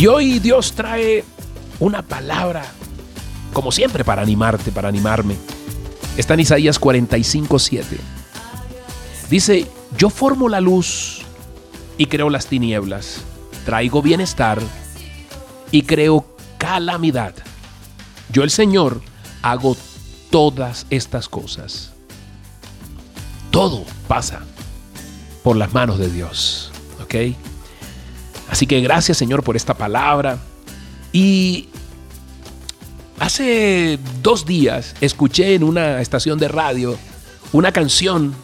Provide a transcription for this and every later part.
Y hoy Dios trae una palabra, como siempre, para animarte, para animarme. Está en Isaías 45, 7. Dice, yo formo la luz y creo las tinieblas, traigo bienestar y creo calamidad. Yo el Señor hago todas estas cosas. Todo pasa por las manos de Dios. ¿Ok? Así que gracias Señor por esta palabra. Y hace dos días escuché en una estación de radio una canción,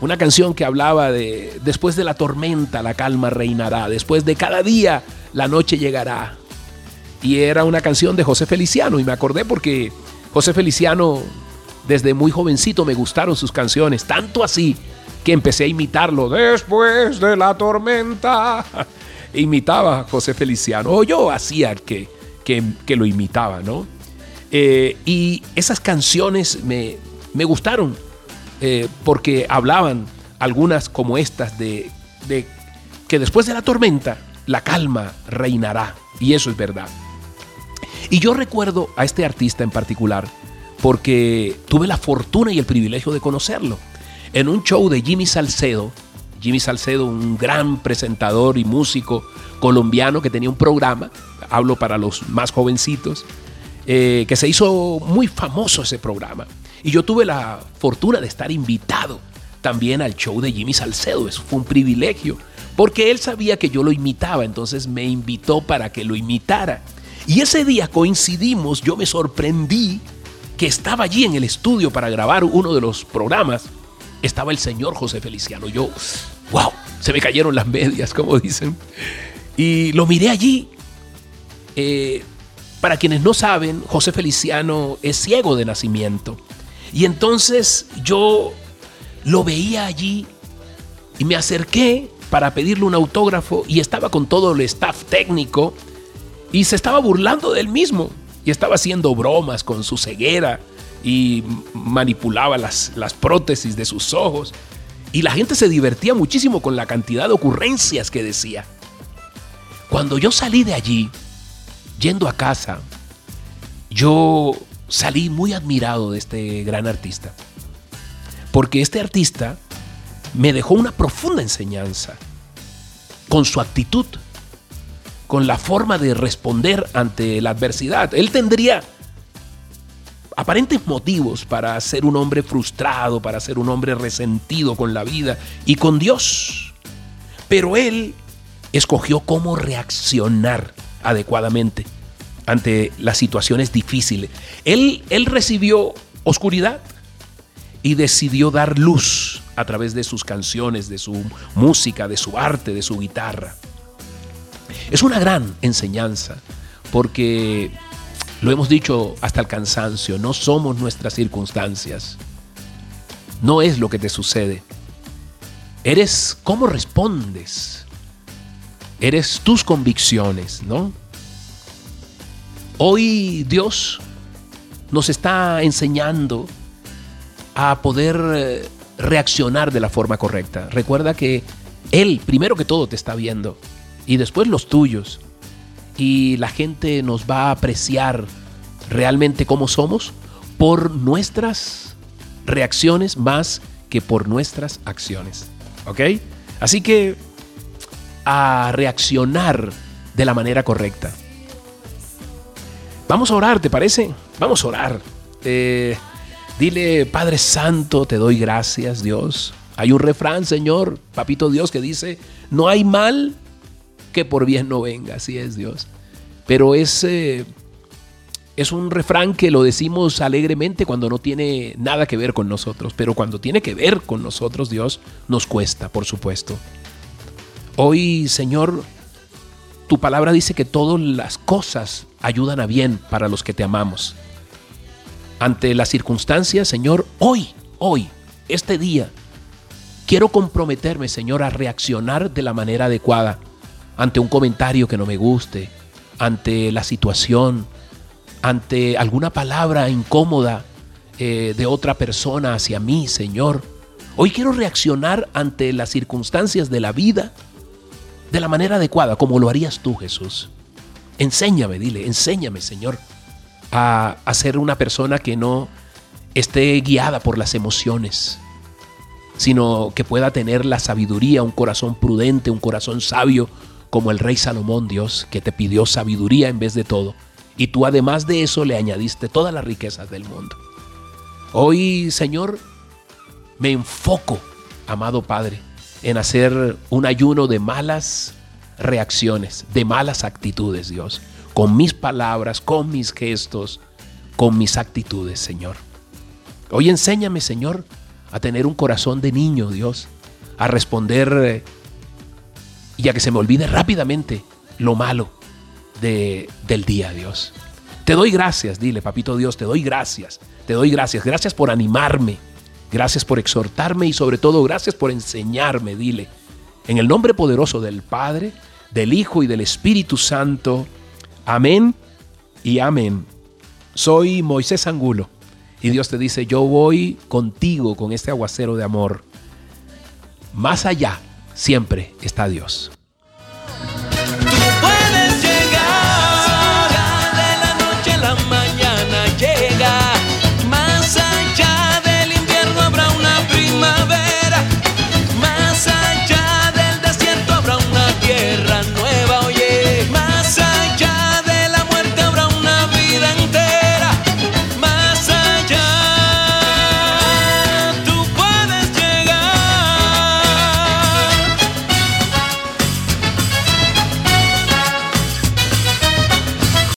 una canción que hablaba de después de la tormenta la calma reinará, después de cada día la noche llegará. Y era una canción de José Feliciano y me acordé porque José Feliciano desde muy jovencito me gustaron sus canciones, tanto así que empecé a imitarlo después de la tormenta. Imitaba a José Feliciano, o yo hacía que, que, lo imitaba, ¿no? Eh, y esas canciones me, me gustaron eh, porque hablaban algunas como estas de, de que después de la tormenta la calma reinará. Y eso es verdad. Y yo recuerdo a este artista en particular porque tuve la fortuna y el privilegio de conocerlo en un show de Jimmy Salcedo. Jimmy Salcedo, un gran presentador y músico colombiano que tenía un programa, hablo para los más jovencitos, eh, que se hizo muy famoso ese programa. Y yo tuve la fortuna de estar invitado también al show de Jimmy Salcedo. Eso fue un privilegio, porque él sabía que yo lo imitaba, entonces me invitó para que lo imitara. Y ese día coincidimos, yo me sorprendí que estaba allí en el estudio para grabar uno de los programas estaba el señor José Feliciano. Yo, wow, se me cayeron las medias, como dicen. Y lo miré allí. Eh, para quienes no saben, José Feliciano es ciego de nacimiento. Y entonces yo lo veía allí y me acerqué para pedirle un autógrafo y estaba con todo el staff técnico y se estaba burlando del mismo y estaba haciendo bromas con su ceguera y manipulaba las, las prótesis de sus ojos. Y la gente se divertía muchísimo con la cantidad de ocurrencias que decía. Cuando yo salí de allí, yendo a casa, yo salí muy admirado de este gran artista. Porque este artista me dejó una profunda enseñanza con su actitud, con la forma de responder ante la adversidad. Él tendría aparentes motivos para ser un hombre frustrado, para ser un hombre resentido con la vida y con Dios. Pero él escogió cómo reaccionar adecuadamente ante las situaciones difíciles. Él, él recibió oscuridad y decidió dar luz a través de sus canciones, de su música, de su arte, de su guitarra. Es una gran enseñanza porque lo hemos dicho hasta el cansancio, no somos nuestras circunstancias. No es lo que te sucede. Eres cómo respondes. Eres tus convicciones, ¿no? Hoy Dios nos está enseñando a poder eh, reaccionar de la forma correcta. Recuerda que Él, primero que todo, te está viendo y después los tuyos y la gente nos va a apreciar realmente cómo somos por nuestras reacciones más que por nuestras acciones. ¿Ok? Así que a reaccionar de la manera correcta. Vamos a orar, ¿te parece? Vamos a orar. Eh, dile, Padre Santo, te doy gracias, Dios. Hay un refrán, Señor, Papito Dios, que dice, no hay mal que por bien no venga, así es Dios. Pero es, eh, es un refrán que lo decimos alegremente cuando no tiene nada que ver con nosotros, pero cuando tiene que ver con nosotros, Dios, nos cuesta, por supuesto. Hoy, Señor, tu palabra dice que todas las cosas ayudan a bien para los que te amamos. Ante las circunstancias, Señor, hoy, hoy, este día, quiero comprometerme, Señor, a reaccionar de la manera adecuada ante un comentario que no me guste, ante la situación, ante alguna palabra incómoda eh, de otra persona hacia mí, Señor. Hoy quiero reaccionar ante las circunstancias de la vida de la manera adecuada, como lo harías tú, Jesús. Enséñame, dile, enséñame, Señor, a, a ser una persona que no esté guiada por las emociones, sino que pueda tener la sabiduría, un corazón prudente, un corazón sabio, como el rey Salomón, Dios, que te pidió sabiduría en vez de todo. Y tú además de eso le añadiste todas las riquezas del mundo. Hoy, Señor, me enfoco, amado Padre, en hacer un ayuno de malas reacciones, de malas actitudes, Dios, con mis palabras, con mis gestos, con mis actitudes, Señor. Hoy enséñame, Señor, a tener un corazón de niño, Dios, a responder eh, y a que se me olvide rápidamente lo malo de, del día, Dios. Te doy gracias, dile, papito Dios, te doy gracias, te doy gracias, gracias por animarme, gracias por exhortarme y sobre todo gracias por enseñarme, dile. En el nombre poderoso del Padre, del Hijo y del Espíritu Santo. Amén y amén. Soy Moisés Angulo y Dios te dice, yo voy contigo con este aguacero de amor. Más allá, siempre está Dios.